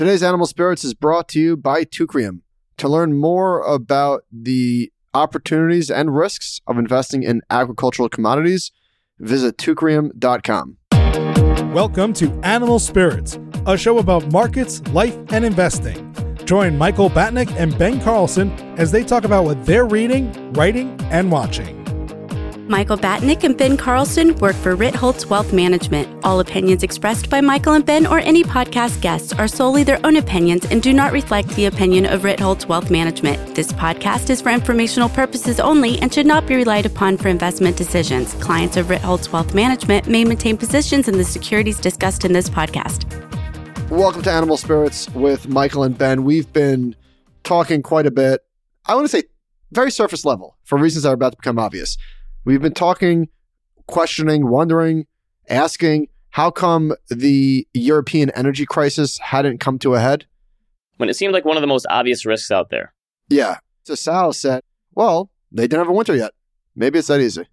Today's Animal Spirits is brought to you by Teucrium. To learn more about the opportunities and risks of investing in agricultural commodities, visit teucrium.com. Welcome to Animal Spirits, a show about markets, life, and investing. Join Michael Batnick and Ben Carlson as they talk about what they're reading, writing, and watching. Michael Batnick and Ben Carlson work for Ritholtz Wealth Management. All opinions expressed by Michael and Ben or any podcast guests are solely their own opinions and do not reflect the opinion of Ritholtz Wealth Management. This podcast is for informational purposes only and should not be relied upon for investment decisions. Clients of Ritholtz Wealth Management may maintain positions in the securities discussed in this podcast. Welcome to Animal Spirits with Michael and Ben. We've been talking quite a bit. I want to say very surface level for reasons that are about to become obvious. We've been talking, questioning, wondering, asking how come the European energy crisis hadn't come to a head? When it seemed like one of the most obvious risks out there. Yeah. So Sal said, well, they didn't have a winter yet. Maybe it's that easy.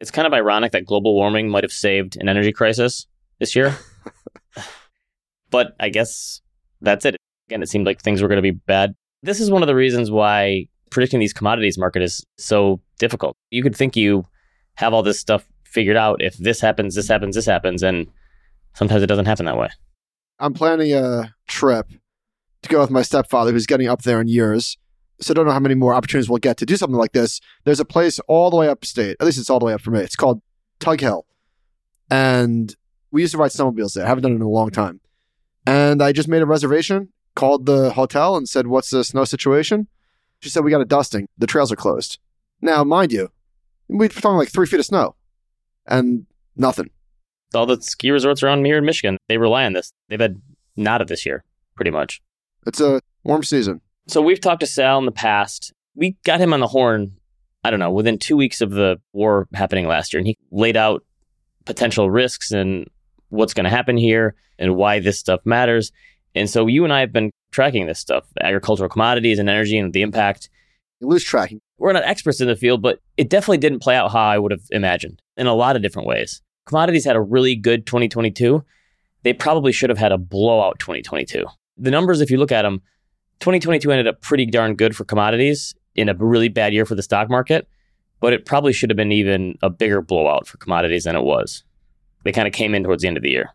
It's kind of ironic that global warming might have saved an energy crisis this year. but I guess that's it. Again, it seemed like things were going to be bad. This is one of the reasons why predicting these commodities market is so difficult. You could think you have all this stuff figured out if this happens, this happens, this happens, and sometimes it doesn't happen that way. I'm planning a trip to go with my stepfather who's getting up there in years. So I don't know how many more opportunities we'll get to do something like this. There's a place all the way upstate, at least it's all the way up for me. It's called Tug Hill. And we used to ride snowmobiles there. I haven't done it in a long time. And I just made a reservation, called the hotel and said, What's the snow situation? She said, We got a dusting. The trails are closed. Now, mind you, we're talking like three feet of snow and nothing. All the ski resorts around here in Michigan, they rely on this. They've had nada this year, pretty much. It's a warm season. So we've talked to Sal in the past. We got him on the horn, I don't know, within two weeks of the war happening last year. And he laid out potential risks and what's going to happen here and why this stuff matters. And so you and I have been tracking this stuff, agricultural commodities and energy and the impact. You lose tracking. We're not experts in the field, but it definitely didn't play out how I would have imagined in a lot of different ways. Commodities had a really good 2022. They probably should have had a blowout 2022. The numbers, if you look at them, 2022 ended up pretty darn good for commodities in a really bad year for the stock market, but it probably should have been even a bigger blowout for commodities than it was. They kind of came in towards the end of the year.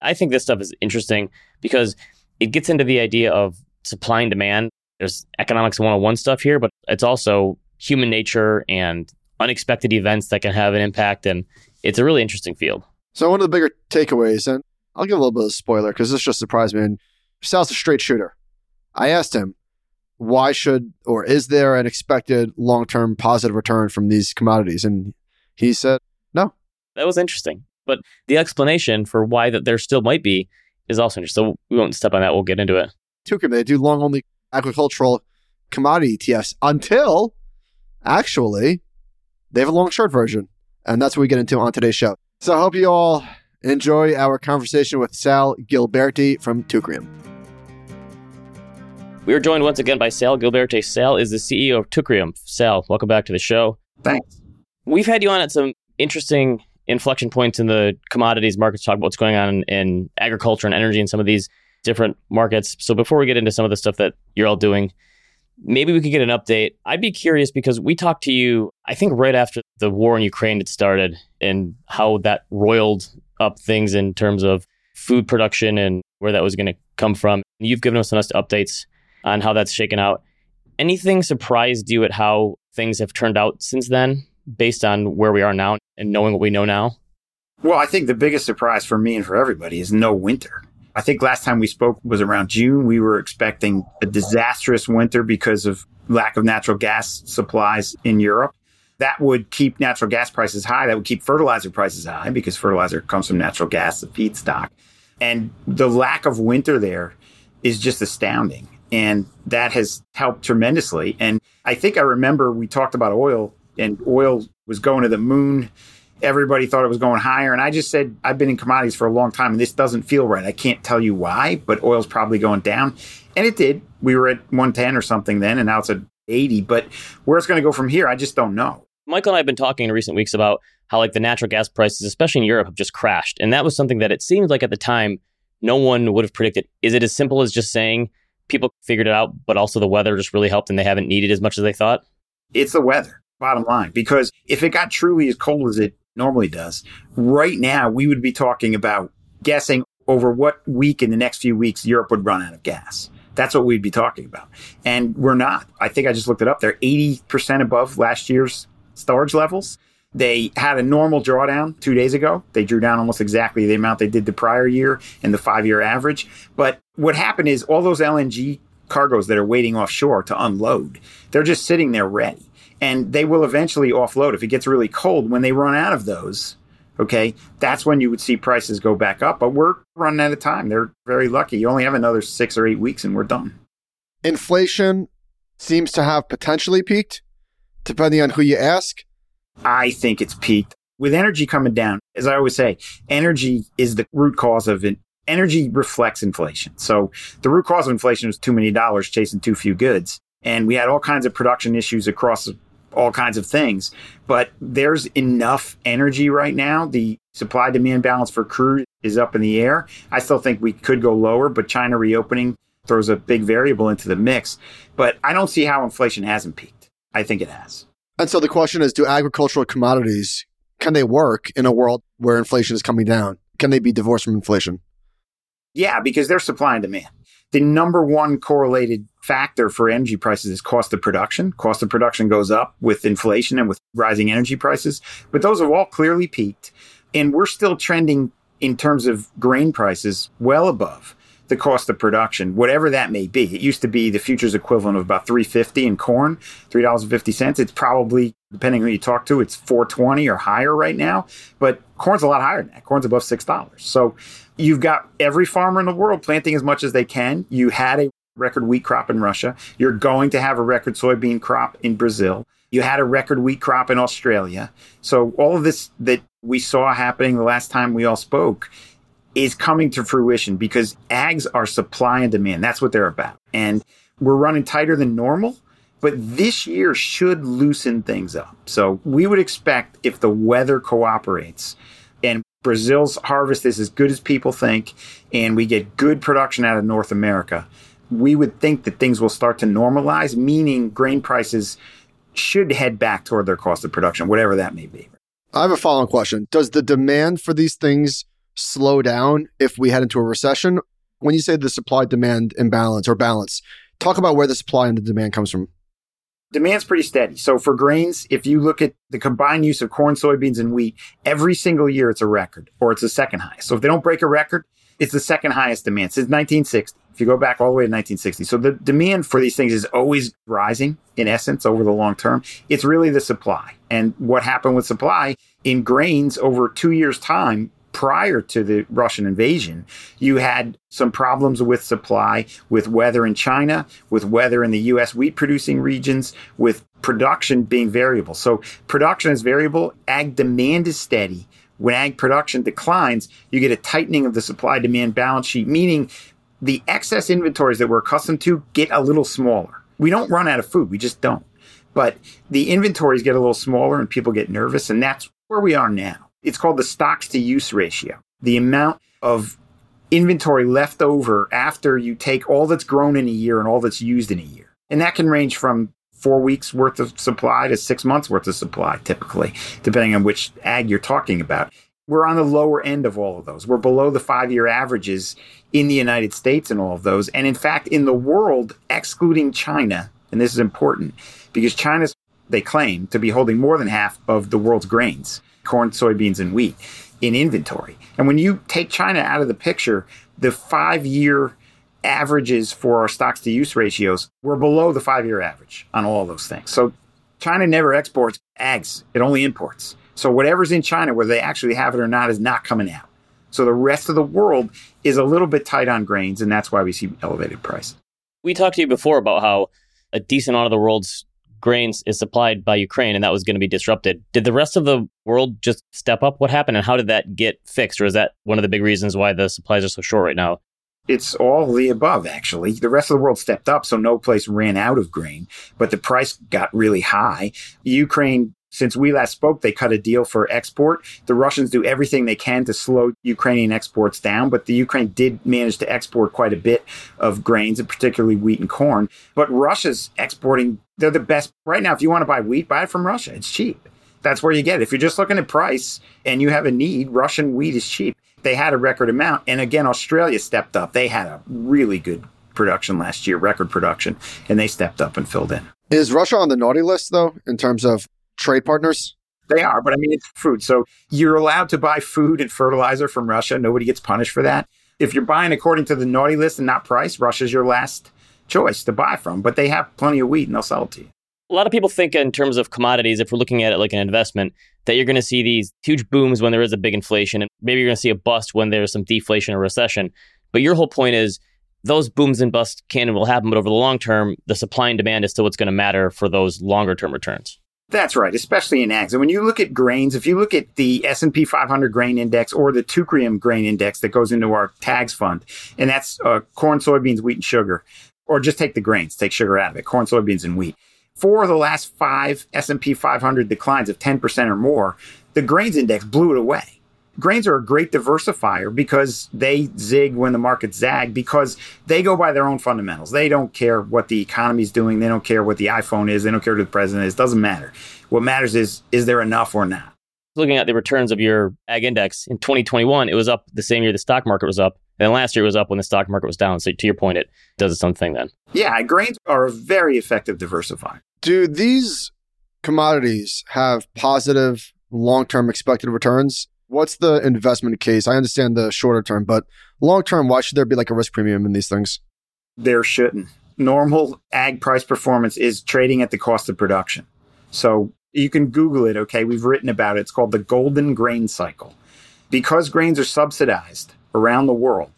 I think this stuff is interesting because it gets into the idea of supply and demand. There's economics 101 stuff here, but it's also human nature and unexpected events that can have an impact. And it's a really interesting field. So, one of the bigger takeaways, and I'll give a little bit of spoiler because this just surprised me. And Sal's a straight shooter. I asked him, why should or is there an expected long term positive return from these commodities? And he said, no. That was interesting. But the explanation for why that there still might be is also interesting. So we won't step on that. We'll get into it. Teucrium, they do long only agricultural commodity ETFs until actually they have a long short version. And that's what we get into on today's show. So I hope you all enjoy our conversation with Sal Gilbertie from Teucrium. We are joined once again by Sal Gilbertie. Sal is the CEO of Teucrium. Sal, welcome back to the show. Thanks. We've had you on at some interesting inflection points in the commodities markets, talk about what's going on in, in agriculture and energy and some of these different markets. So before we get into some of the stuff that you're all doing, maybe we could get an update. I'd be curious because we talked to you, I think, right after the war in Ukraine had started and how that roiled up things in terms of food production and where that was going to come from. You've given us some updates on how that's shaken out. Anything surprised you at how things have turned out since then? based on where we are now and knowing what we know now? Well, I think the biggest surprise for me and for everybody is no winter. I think last time we spoke was around June. We were expecting a disastrous winter because of lack of natural gas supplies in Europe. That would keep natural gas prices high. That would keep fertilizer prices high because fertilizer comes from natural gas, the feedstock. And the lack of winter there is just astounding. And that has helped tremendously. And I think I remember we talked about oil and oil was going to the moon. Everybody thought it was going higher. And I just said, I've been in commodities for a long time and this doesn't feel right. I can't tell you why, but oil's probably going down. And it did. We were at 110 or something then, and now it's at 80. But where it's going to go from here, I just don't know. Michael and I have been talking in recent weeks about how like the natural gas prices, especially in Europe, have just crashed. And that was something that it seemed like at the time no one would have predicted. Is it as simple as just saying people figured it out, but also the weather just really helped and they haven't needed as much as they thought? It's the weather, bottom line. Because if it got truly as cold as it normally does, right now we would be talking about guessing over what week in the next few weeks Europe would run out of gas. That's what we'd be talking about. And we're not. I think I just looked it up. They're 80% above last year's storage levels. They had a normal drawdown two days ago. They drew down almost exactly the amount they did the prior year and the five year average. But what happened is all those LNG cargoes that are waiting offshore to unload, they're just sitting there ready. And they will eventually offload if it gets really cold. When they run out of those, okay, that's when you would see prices go back up. But we're running out of time. They're very lucky. You only have another six or eight weeks and we're done. Inflation seems to have potentially peaked, depending on who you ask. I think it's peaked. With energy coming down, as I always say, energy is the root cause of it. Energy reflects inflation. So the root cause of inflation was too many dollars chasing too few goods. And we had all kinds of production issues across all kinds of things. But there's enough energy right now. The supply demand balance for crude is up in the air. I still think we could go lower, but China reopening throws a big variable into the mix. But I don't see how inflation hasn't peaked. I think it has. And so the question is do agricultural commodities can they work in a world where inflation is coming down? Can they be divorced from inflation? Yeah, because they're supply and demand. The number one correlated factor for energy prices is cost of production. Cost of production goes up with inflation and with rising energy prices, but those have all clearly peaked. And we're still trending in terms of grain prices well above the cost of production, whatever that may be. It used to be the futures equivalent of about 350 in corn, $3.50. It's probably, depending who you talk to, it's 420 or higher right now. But corn's a lot higher than that. Corn's above $6. So you've got every farmer in the world planting as much as they can. You had a record wheat crop in Russia. You're going to have a record soybean crop in Brazil. You had a record wheat crop in Australia. So all of this that we saw happening the last time we all spoke is coming to fruition because ags are supply and demand. That's what they're about. And we're running tighter than normal, but this year should loosen things up. So we would expect if the weather cooperates and Brazil's harvest is as good as people think, and we get good production out of North America, we would think that things will start to normalize, meaning grain prices should head back toward their cost of production, whatever that may be. I have a follow on question. Does the demand for these things slow down if we head into a recession. When you say the supply demand imbalance or balance, talk about where the supply and the demand comes from. Demand's pretty steady. So for grains, if you look at the combined use of corn, soybeans, and wheat, every single year it's a record or it's the second highest. So if they don't break a record, it's the second highest demand since 1960. If you go back all the way to 1960. So the demand for these things is always rising in essence over the long term. It's really the supply. And what happened with supply in grains over two years' time, prior to the Russian invasion, you had some problems with supply, with weather in China, with weather in the US wheat producing regions, with production being variable. So production is variable, ag demand is steady. When ag production declines, you get a tightening of the supply demand balance sheet, meaning the excess inventories that we're accustomed to get a little smaller. We don't run out of food, we just don't. But the inventories get a little smaller and people get nervous, and that's where we are now. It's called the stocks to use ratio. The amount of inventory left over after you take all that's grown in a year and all that's used in a year. And that can range from four weeks worth of supply to six months worth of supply, typically, depending on which ag you're talking about. We're on the lower end of all of those. We're below the five year averages in the United States and all of those. And in fact, in the world, excluding China, and this is important because China's, they claim to be holding more than half of the world's grains corn, soybeans, and wheat in inventory. And when you take China out of the picture, the five year averages for our stocks to use ratios were below the five year average on all those things. So China never exports ags, it only imports. So whatever's in China, whether they actually have it or not, is not coming out. So the rest of the world is a little bit tight on grains, and that's why we see elevated prices. We talked to you before about how a decent amount of the world's grains is supplied by Ukraine and that was going to be disrupted. Did the rest of the world just step up? What happened and how did that get fixed? Or is that one of the big reasons why the supplies are so short right now? It's all the above, actually. The rest of the world stepped up, so no place ran out of grain, but the price got really high. Ukraine Since we last spoke, they cut a deal for export. The Russians do everything they can to slow Ukrainian exports down, but the Ukraine did manage to export quite a bit of grains, and particularly wheat and corn. But Russia's exporting, they're the best. Right now, if you want to buy wheat, buy it from Russia. It's cheap. That's where you get it. If you're just looking at price and you have a need, Russian wheat is cheap. They had a record amount. And again, Australia stepped up. They had a really good production last year, record production, and they stepped up and filled in. Is Russia on the naughty list, though, in terms of trade partners? They are, but I mean, it's food. So you're allowed to buy food and fertilizer from Russia. Nobody gets punished for that. If you're buying according to the naughty list and not price, Russia's your last choice to buy from, but they have plenty of wheat and they'll sell it to you. A lot of people think in terms of commodities, if we're looking at it like an investment, that you're going to see these huge booms when there is a big inflation, and maybe you're going to see a bust when there's some deflation or recession. But your whole point is those booms and busts can and will happen, but over the long term, the supply and demand is still what's going to matter for those longer term returns. That's right, especially in ags. And when you look at grains, if you look at the S&P 500 grain index or the Teucrium grain index that goes into our tags fund, and that's uh, corn, soybeans, wheat, and sugar, or just take the grains, take sugar out of it, corn, soybeans, and wheat. For the last five S&P 500 declines of 10% or more, the grains index blew it away grains are a great diversifier because they zig when the markets zag because they go by their own fundamentals. They don't care what the economy is doing. They don't care what the iPhone is. They don't care who the president is. It doesn't matter. What matters is, is there enough or not? Looking at the returns of your ag index in 2021, it was up the same year the stock market was up. And then last year it was up when the stock market was down. So to your point, it does its own thing then. Yeah, grains are a very effective diversifier. Do these commodities have positive long term expected returns? What's the investment case? I understand the shorter term, but long term, why should there be like a risk premium in these things? There shouldn't. Normal ag price performance is trading at the cost of production. So you can Google it, okay? We've written about it. It's called the golden grain cycle. Because grains are subsidized around the world,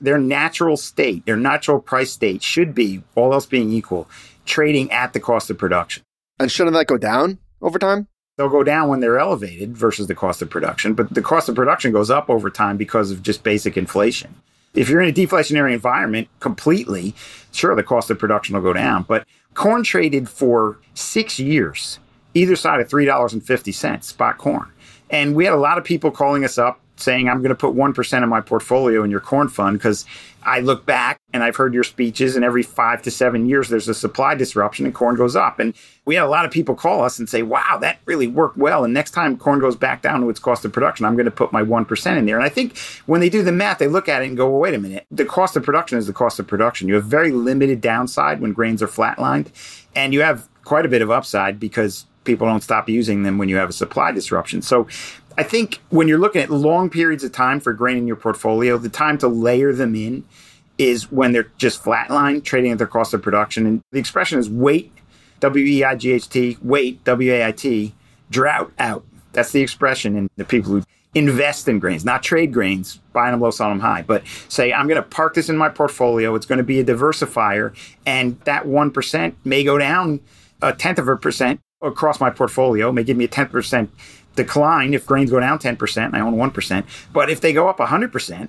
their natural state, their natural price state should be, all else being equal, trading at the cost of production. And shouldn't that go down over time? They'll go down when they're elevated versus the cost of production, but the cost of production goes up over time because of just basic inflation. If you're in a deflationary environment completely, sure, the cost of production will go down. But corn traded for six years, either side of $3.50 spot corn. And we had a lot of people calling us up saying, I'm going to put 1% of my portfolio in your corn fund because I look back and I've heard your speeches, and every five to seven years, there's a supply disruption and corn goes up. And we had a lot of people call us and say, wow, that really worked well. And next time corn goes back down to its cost of production, I'm going to put my 1% in there. And I think when they do the math, they look at it and go, well, wait a minute. The cost of production is the cost of production. You have very limited downside when grains are flatlined, and you have quite a bit of upside because people don't stop using them when you have a supply disruption. So I think when you're looking at long periods of time for grain in your portfolio, the time to layer them in is when they're just flatline, trading at their cost of production. And the expression is wait, W E I G H T, wait, W A I T, drought out. That's the expression. And the people who invest in grains, not trade grains, buy them low, sell them high, but say, I'm going to park this in my portfolio. It's going to be a diversifier. And that 1% may go down a tenth of a percent across my portfolio, may give me a 10% decline if grains go down 10% and I own 1%. But if they go up 100%,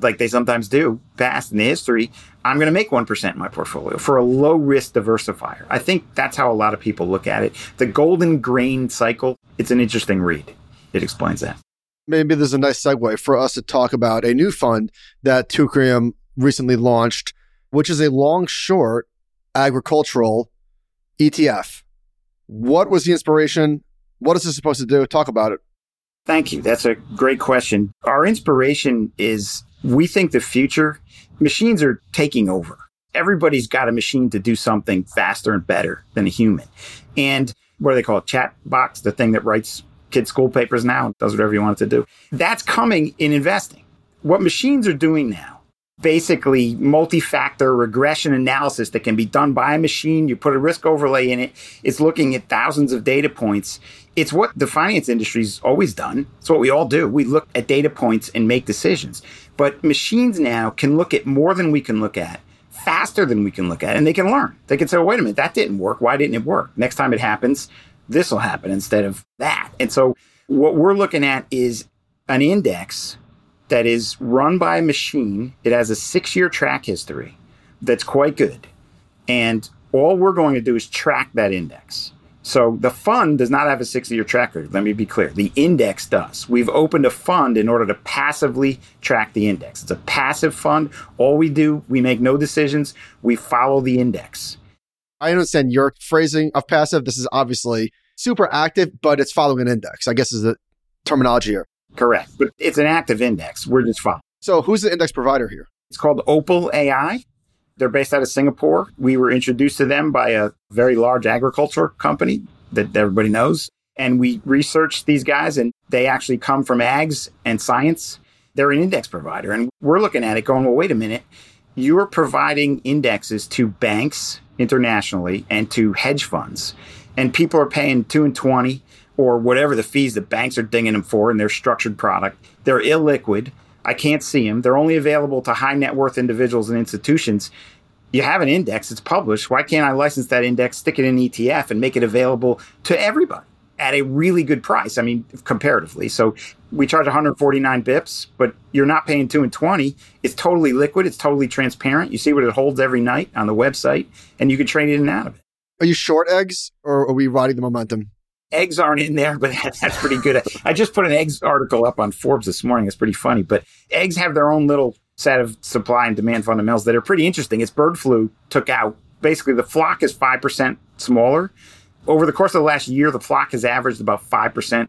like they sometimes do past in the history, I'm going to make 1% in my portfolio for a low risk diversifier. I think that's how a lot of people look at it. The golden grain cycle, it's an interesting read. It explains that. Maybe there's a nice segue for us to talk about a new fund that Teucrium recently launched, which is a long short agricultural ETF. What was the inspiration? What is this supposed to do? Talk about it. Thank you. That's a great question. Our inspiration is we think the future machines are taking over. Everybody's got a machine to do something faster and better than a human. And what do they call it? Chat box, the thing that writes kids' school papers now, does whatever you want it to do. That's coming in investing. What machines are doing now basically multi-factor regression analysis that can be done by a machine. You put a risk overlay in it. It's looking at thousands of data points. It's what the finance industry's always done. It's what we all do. We look at data points and make decisions. But machines now can look at more than we can look at, faster than we can look at, and they can learn. They can say, oh, wait a minute, that didn't work. Why didn't it work? Next time it happens, this will happen instead of that. And so what we're looking at is an index that is run by a machine. It has a six year track history that's quite good. And all we're going to do is track that index. So the fund does not have a six year track record. Let me be clear. The index does. We've opened a fund in order to passively track the index. It's a passive fund. All we do, we make no decisions. We follow the index. I understand your phrasing of passive. This is obviously super active, but it's following an index. I guess is the terminology here. Correct. But it's an active index. We're just following. So who's the index provider here? It's called Opal AI. They're based out of Singapore. We were introduced to them by a very large agriculture company that everybody knows. And we researched these guys, and they actually come from ags and science. They're an index provider. And we're looking at it going, well, wait a minute. You're providing indexes to banks internationally and to hedge funds. And people are paying two and 20 or whatever the fees the banks are dinging them for in their structured product. They're illiquid. I can't see them. They're only available to high net worth individuals and institutions. You have an index, it's published. Why can't I license that index, stick it in ETF, and make it available to everybody at a really good price? I mean, comparatively. So we charge 149 bips, but you're not paying two and 20. It's totally liquid, it's totally transparent. You see what it holds every night on the website, and you can trade in and out of it. Are you short eggs or are we riding the momentum? Eggs aren't in there, but that's pretty good. I just put an eggs article up on Forbes this morning. It's pretty funny, but eggs have their own little set of supply and demand fundamentals that are pretty interesting. It's bird flu took out basically the flock is 5% smaller. Over the course of the last year, the flock has averaged about 5%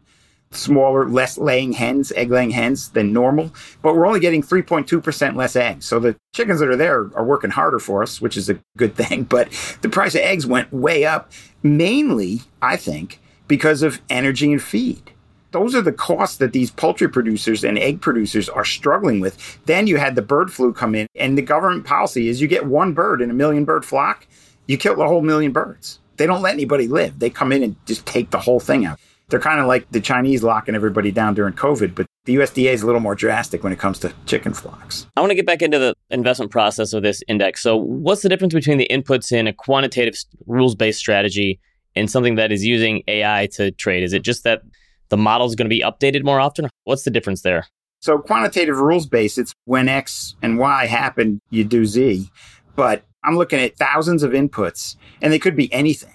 smaller, less laying hens, egg laying hens than normal, but we're only getting 3.2% less eggs. So the chickens that are there are working harder for us, which is a good thing. But the price of eggs went way up, mainly, I think, because of energy and feed. Those are the costs that these poultry producers and egg producers are struggling with. Then you had the bird flu come in, and the government policy is you get one bird in a million bird flock, you kill the whole million birds. They don't let anybody live. They come in and just take the whole thing out. They're kind of like the Chinese locking everybody down during COVID, but the USDA is a little more drastic when it comes to chicken flocks. I want to get back into the investment process of this index. So, what's the difference between the inputs in a quantitative rules based strategy and something that is using AI to trade? Is it just that the model is going to be updated more often? What's the difference there? So quantitative rules based, it's when X and Y happen, you do Z. But I'm looking at thousands of inputs and they could be anything.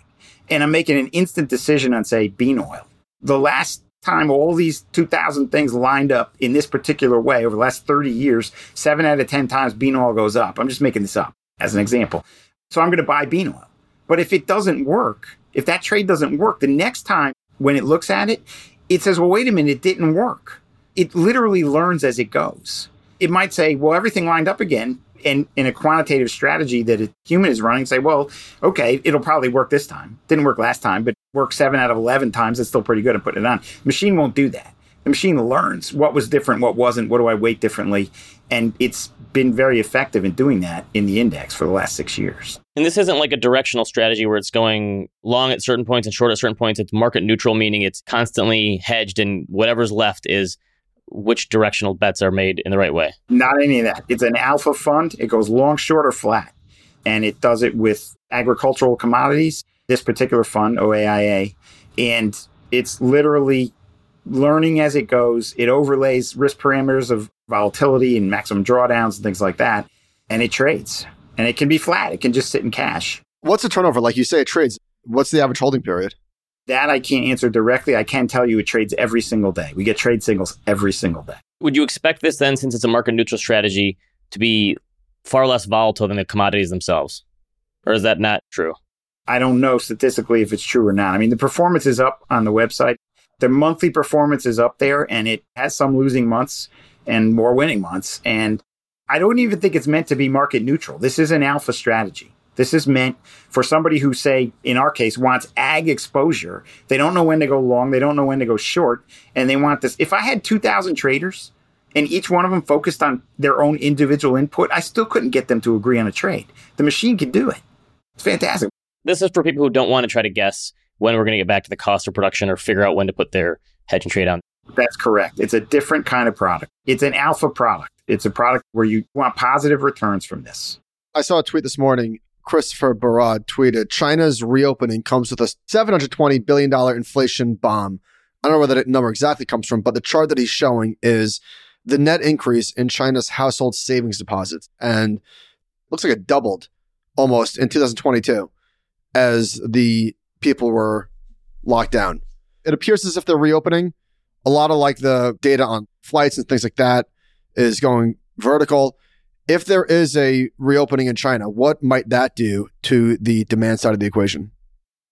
And I'm making an instant decision on, say, bean oil. The last time all these 2000 things lined up in this particular way over the last 30 years, seven out of 10 times bean oil goes up. I'm just making this up as an example. So I'm going to buy bean oil. But if it doesn't work, if that trade doesn't work, the next time when it looks at it, it says, well, wait a minute, it didn't work. It literally learns as it goes. It might say, well, everything lined up again. And in a quantitative strategy that a human is running, say, well, okay, it'll probably work this time. Didn't work last time, but worked seven out of 11 times. It's still pretty good at putting it on. Machine won't do that. The machine learns what was different, what wasn't, what do I weight differently. And it's been very effective in doing that in the index for the last six years. And this isn't like a directional strategy where it's going long at certain points and short at certain points. It's market neutral, meaning it's constantly hedged, and whatever's left is which directional bets are made in the right way. Not any of that. It's an alpha fund. It goes long, short, or flat. And it does it with agricultural commodities, this particular fund, OAIA. And it's literally learning as it goes. It overlays risk parameters of volatility and maximum drawdowns and things like that. And it trades. And it can be flat. It can just sit in cash. What's the turnover? Like you say, it trades. What's the average holding period? That I can't answer directly. I can tell you it trades every single day. We get trade signals every single day. Would you expect this then, since it's a market neutral strategy, to be far less volatile than the commodities themselves? Or is that not true? I don't know statistically if it's true or not. I mean, the performance is up on the website. The monthly performance is up there and it has some losing months and more winning months. And I don't even think it's meant to be market neutral. This is an alpha strategy. This is meant for somebody who, say, in our case, wants ag exposure. They don't know when to go long, they don't know when to go short, and they want this. If I had 2,000 traders and each one of them focused on their own individual input, I still couldn't get them to agree on a trade. The machine can do it. It's fantastic. This is for people who don't want to try to guess when we're going to get back to the cost of production or figure out when to put their hedge and trade on. That's correct. It's a different kind of product. It's an alpha product. It's a product where you want positive returns from this. I saw a tweet this morning. Christopher Barraud tweeted China's reopening comes with a $720 billion inflation bomb. I don't know where that number exactly comes from, but the chart that he's showing is the net increase in China's household savings deposits. And looks like it doubled almost in 2022 as the people were locked down. It appears as if they're reopening. A lot of like the data on flights and things like that is going vertical. If there is a reopening in China, what might that do to the demand side of the equation?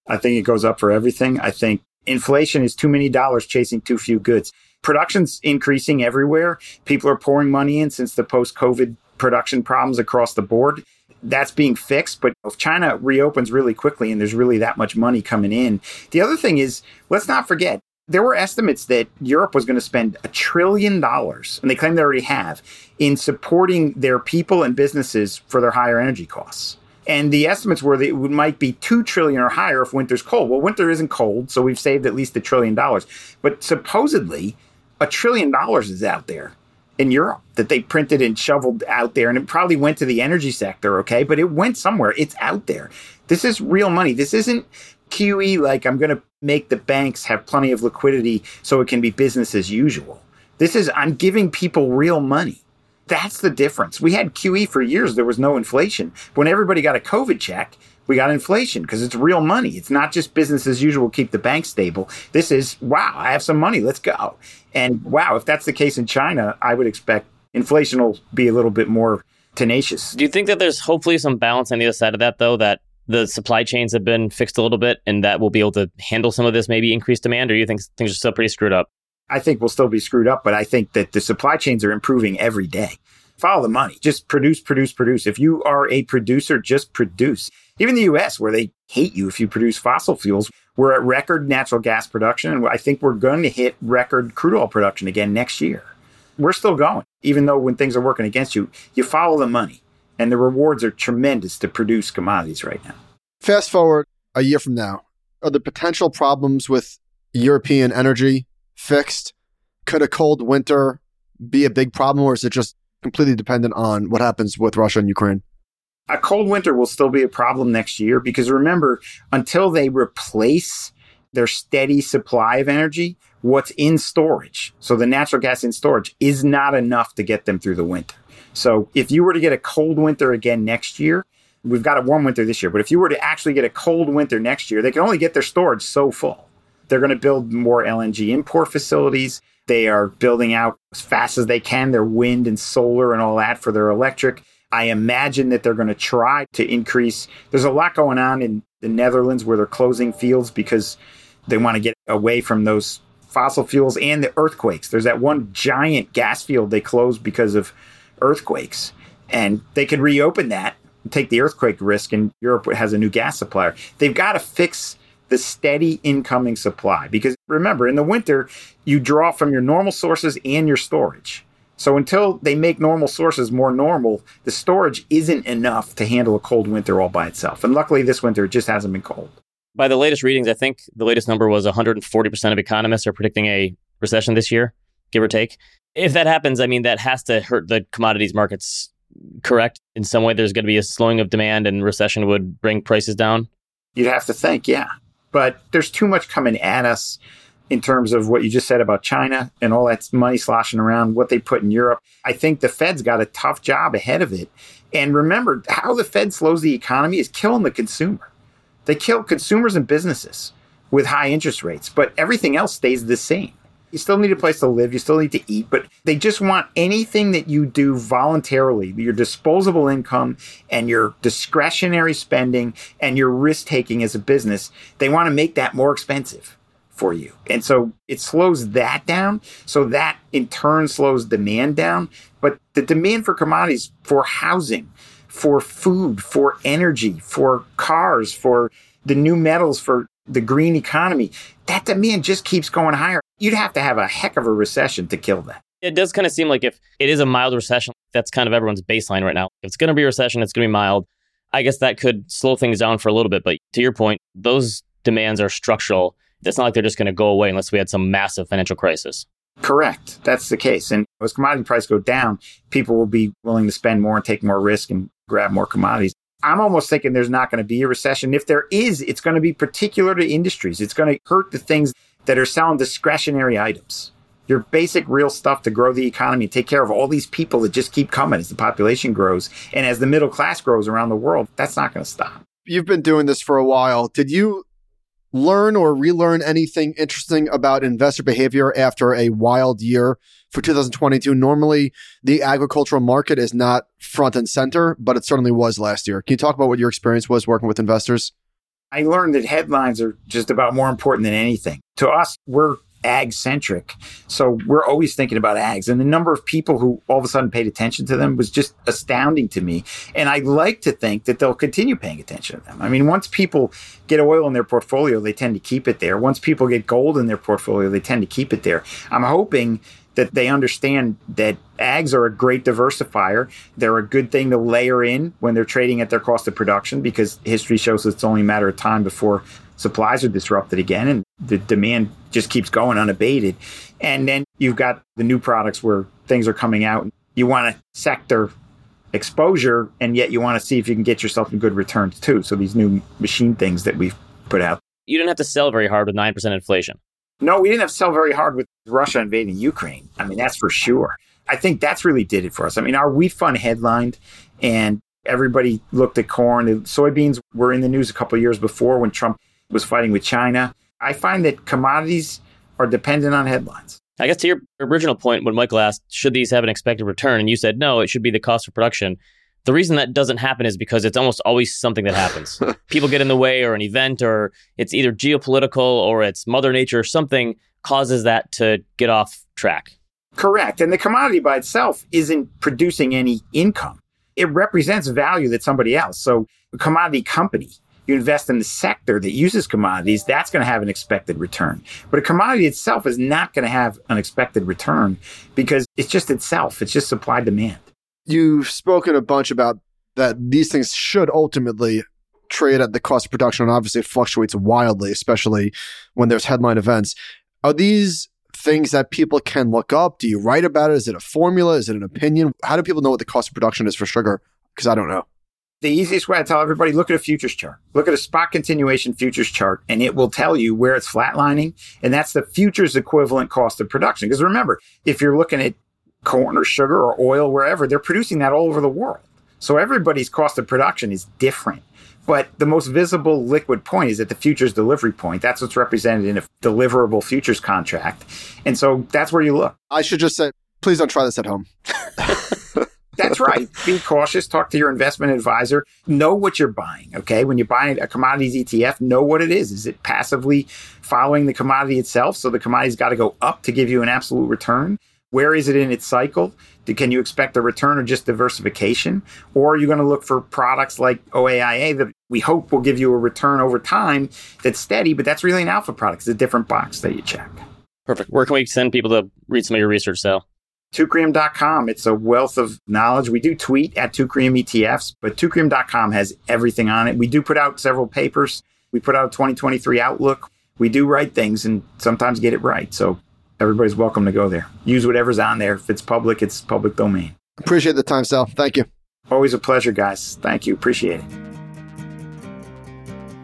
I think it goes up for everything. I think inflation is too many dollars chasing too few goods. Production's increasing everywhere. People are pouring money in since the post COVID production problems across the board. That's being fixed. But if China reopens really quickly and there's really that much money coming in, the other thing is, let's not forget, there were estimates that Europe was going to spend a trillion dollars, and they claim they already have, in supporting their people and businesses for their higher energy costs. And the estimates were that it might be two trillion or higher if winter's cold. Well, winter isn't cold, so we've saved at least a trillion dollars. But supposedly, a trillion dollars is out there in Europe that they printed and shoveled out there. And it probably went to the energy sector, okay? But it went somewhere. It's out there. This is real money. This isn't QE like I'm going to make the banks have plenty of liquidity so it can be business as usual. This is I'm giving people real money. That's the difference. We had QE for years, there was no inflation. When everybody got a COVID check, we got inflation because it's real money. It's not just business as usual, keep the bank stable. This is, wow, I have some money, let's go. And wow, if that's the case in China, I would expect inflation will be a little bit more tenacious. Do you think that there's hopefully some balance on the other side of that, though, that the supply chains have been fixed a little bit and that we'll be able to handle some of this maybe increased demand, or do you think things are still pretty screwed up? I think we'll still be screwed up, but I think that the supply chains are improving every day. Follow the money. Just produce, produce, produce. If you are a producer, just produce. Even the US, where they hate you if you produce fossil fuels, we're at record natural gas production. And I think we're going to hit record crude oil production again next year. We're still going, even though when things are working against you, you follow the money. And the rewards are tremendous to produce commodities right now. Fast forward a year from now, are the potential problems with European energy fixed? Could a cold winter be a big problem, or is it just completely dependent on what happens with Russia and Ukraine? A cold winter will still be a problem next year because remember, until they replace their steady supply of energy, what's in storage, so the natural gas in storage, is not enough to get them through the winter. So if you were to get a cold winter again next year, we've got a warm winter this year, but if you were to actually get a cold winter next year, they can only get their storage so full. They're going to build more LNG import facilities. They are building out as fast as they can their wind and solar and all that for their electric. I imagine that they're going to try to increase. There's a lot going on in the Netherlands where they're closing fields because they want to get away from those fossil fuels and the earthquakes. There's that one giant gas field they closed because of earthquakes. And they could reopen that, take the earthquake risk, and Europe has a new gas supplier. They've got to fix the steady incoming supply. Because remember, in the winter, you draw from your normal sources and your storage. So until they make normal sources more normal, the storage isn't enough to handle a cold winter all by itself. And luckily, this winter it just hasn't been cold. By the latest readings, I think the latest number was 140% of economists are predicting a recession this year, give or take. If that happens, I mean, that has to hurt the commodities markets, correct? In some way, there's going to be a slowing of demand and recession would bring prices down? You'd have to think, yeah but there's too much coming at us in terms of what you just said about China and all that money sloshing around, what they put in Europe. I think the Fed's got a tough job ahead of it. And remember, how the Fed slows the economy is killing the consumer. They kill consumers and businesses with high interest rates, but everything else stays the same. You still need a place to live, you still need to eat, but they just want anything that you do voluntarily, your disposable income and your discretionary spending and your risk taking as a business, they want to make that more expensive for you. And so it slows that down. So that in turn slows demand down. But the demand for commodities, for housing, for food, for energy, for cars, for the new metals, for the green economy, that demand just keeps going higher. You'd have to have a heck of a recession to kill that. It does kind of seem like if it is a mild recession, that's kind of everyone's baseline right now. If it's going to be a recession, it's going to be mild. I guess that could slow things down for a little bit. But to your point, those demands are structural. It's not like they're just going to go away unless we had some massive financial crisis. Correct. That's the case. And as commodity prices go down, people will be willing to spend more and take more risk and grab more commodities. I'm almost thinking there's not going to be a recession. If there is, it's going to be particular to industries. It's going to hurt the things that are selling discretionary items. Your basic real stuff to grow the economy, take care of all these people that just keep coming as the population grows and as the middle class grows around the world. That's not going to stop. You've been doing this for a while. Did you learn or relearn anything interesting about investor behavior after a wild year for 2022? Normally, the agricultural market is not front and center, but it certainly was last year. Can you talk about what your experience was working with investors? I learned that headlines are just about more important than anything. To us, we're ag centric. So we're always thinking about ags. And the number of people who all of a sudden paid attention to them was just astounding to me. And I like to think that they'll continue paying attention to them. I mean, once people get oil in their portfolio, they tend to keep it there. Once people get gold in their portfolio, they tend to keep it there. I'm hoping that they understand that ags are a great diversifier. They're a good thing to layer in when they're trading at their cost of production because history shows it's only a matter of time before supplies are disrupted again and the demand just keeps going unabated. And then you've got the new products where things are coming out. You want a sector exposure, and yet you want to see if you can get yourself some good returns too. So these new machine things that we've put out. You didn't have to sell very hard with 9% inflation. No, we didn't have to sell very hard with Russia invading Ukraine. I mean, that's for sure. I think that's really did it for us. I mean, our wheat fund headlined and everybody looked at corn. Soybeans were in the news a couple years before when Trump was fighting with China. I find that commodities are dependent on headlines. I guess to your original point, when Michael asked, should these have an expected return? And you said, no, it should be the cost of production. The reason that doesn't happen is because it's almost always something that happens. People get in the way, or an event, or it's either geopolitical or it's Mother Nature, or something causes that to get off track. Correct. And the commodity by itself isn't producing any income, it represents value that somebody else. So, a commodity company you invest in the sector that uses commodities, that's going to have an expected return. But a commodity itself is not going to have an expected return because it's just itself, it's just supply demand. You've spoken a bunch about that these things should ultimately trade at the cost of production, and obviously it fluctuates wildly, especially when there's headline events. Are these things that people can look up? Do you write about it? Is it a formula? Is it an opinion? How do people know what the cost of production is for sugar? Because I don't know the easiest way I tell everybody, look at a futures chart. Look at a spot continuation futures chart, and it will tell you where it's flatlining. And that's the futures equivalent cost of production. Because remember, if you're looking at corn or sugar or oil, wherever, they're producing that all over the world. So everybody's cost of production is different. But the most visible liquid point is at the futures delivery point. That's what's represented in a deliverable futures contract. And so that's where you look. I should just say, please don't try this at home. That's right. Be cautious. Talk to your investment advisor. Know what you're buying. Okay. When you're buying a commodities ETF, know what it is. Is it passively following the commodity itself? So the commodity's got to go up to give you an absolute return. Where is it in its cycle? Can you expect a return or just diversification? Or are you going to look for products like OAIA that we hope will give you a return over time that's steady, but that's really an alpha product. It's a different box that you check. Perfect. Where can we send people to read some of your research, Sal? Teucrium.com. It's a wealth of knowledge. We do tweet at Teucrium ETFs, but Teucrium.com has everything on it. We do put out several papers. We put out a 2023 Outlook. We do write things and sometimes get it right. So everybody's welcome to go there. Use whatever's on there. If it's public, it's public domain. Appreciate the time, Sal. Thank you. Always a pleasure, guys. Thank you. Appreciate it.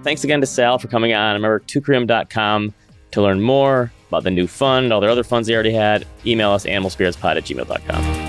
Thanks again to Sal for coming on. Remember, Teucrium.com to learn more about the new fund, all their other funds they already had, email us animalspiritspod at gmail.com.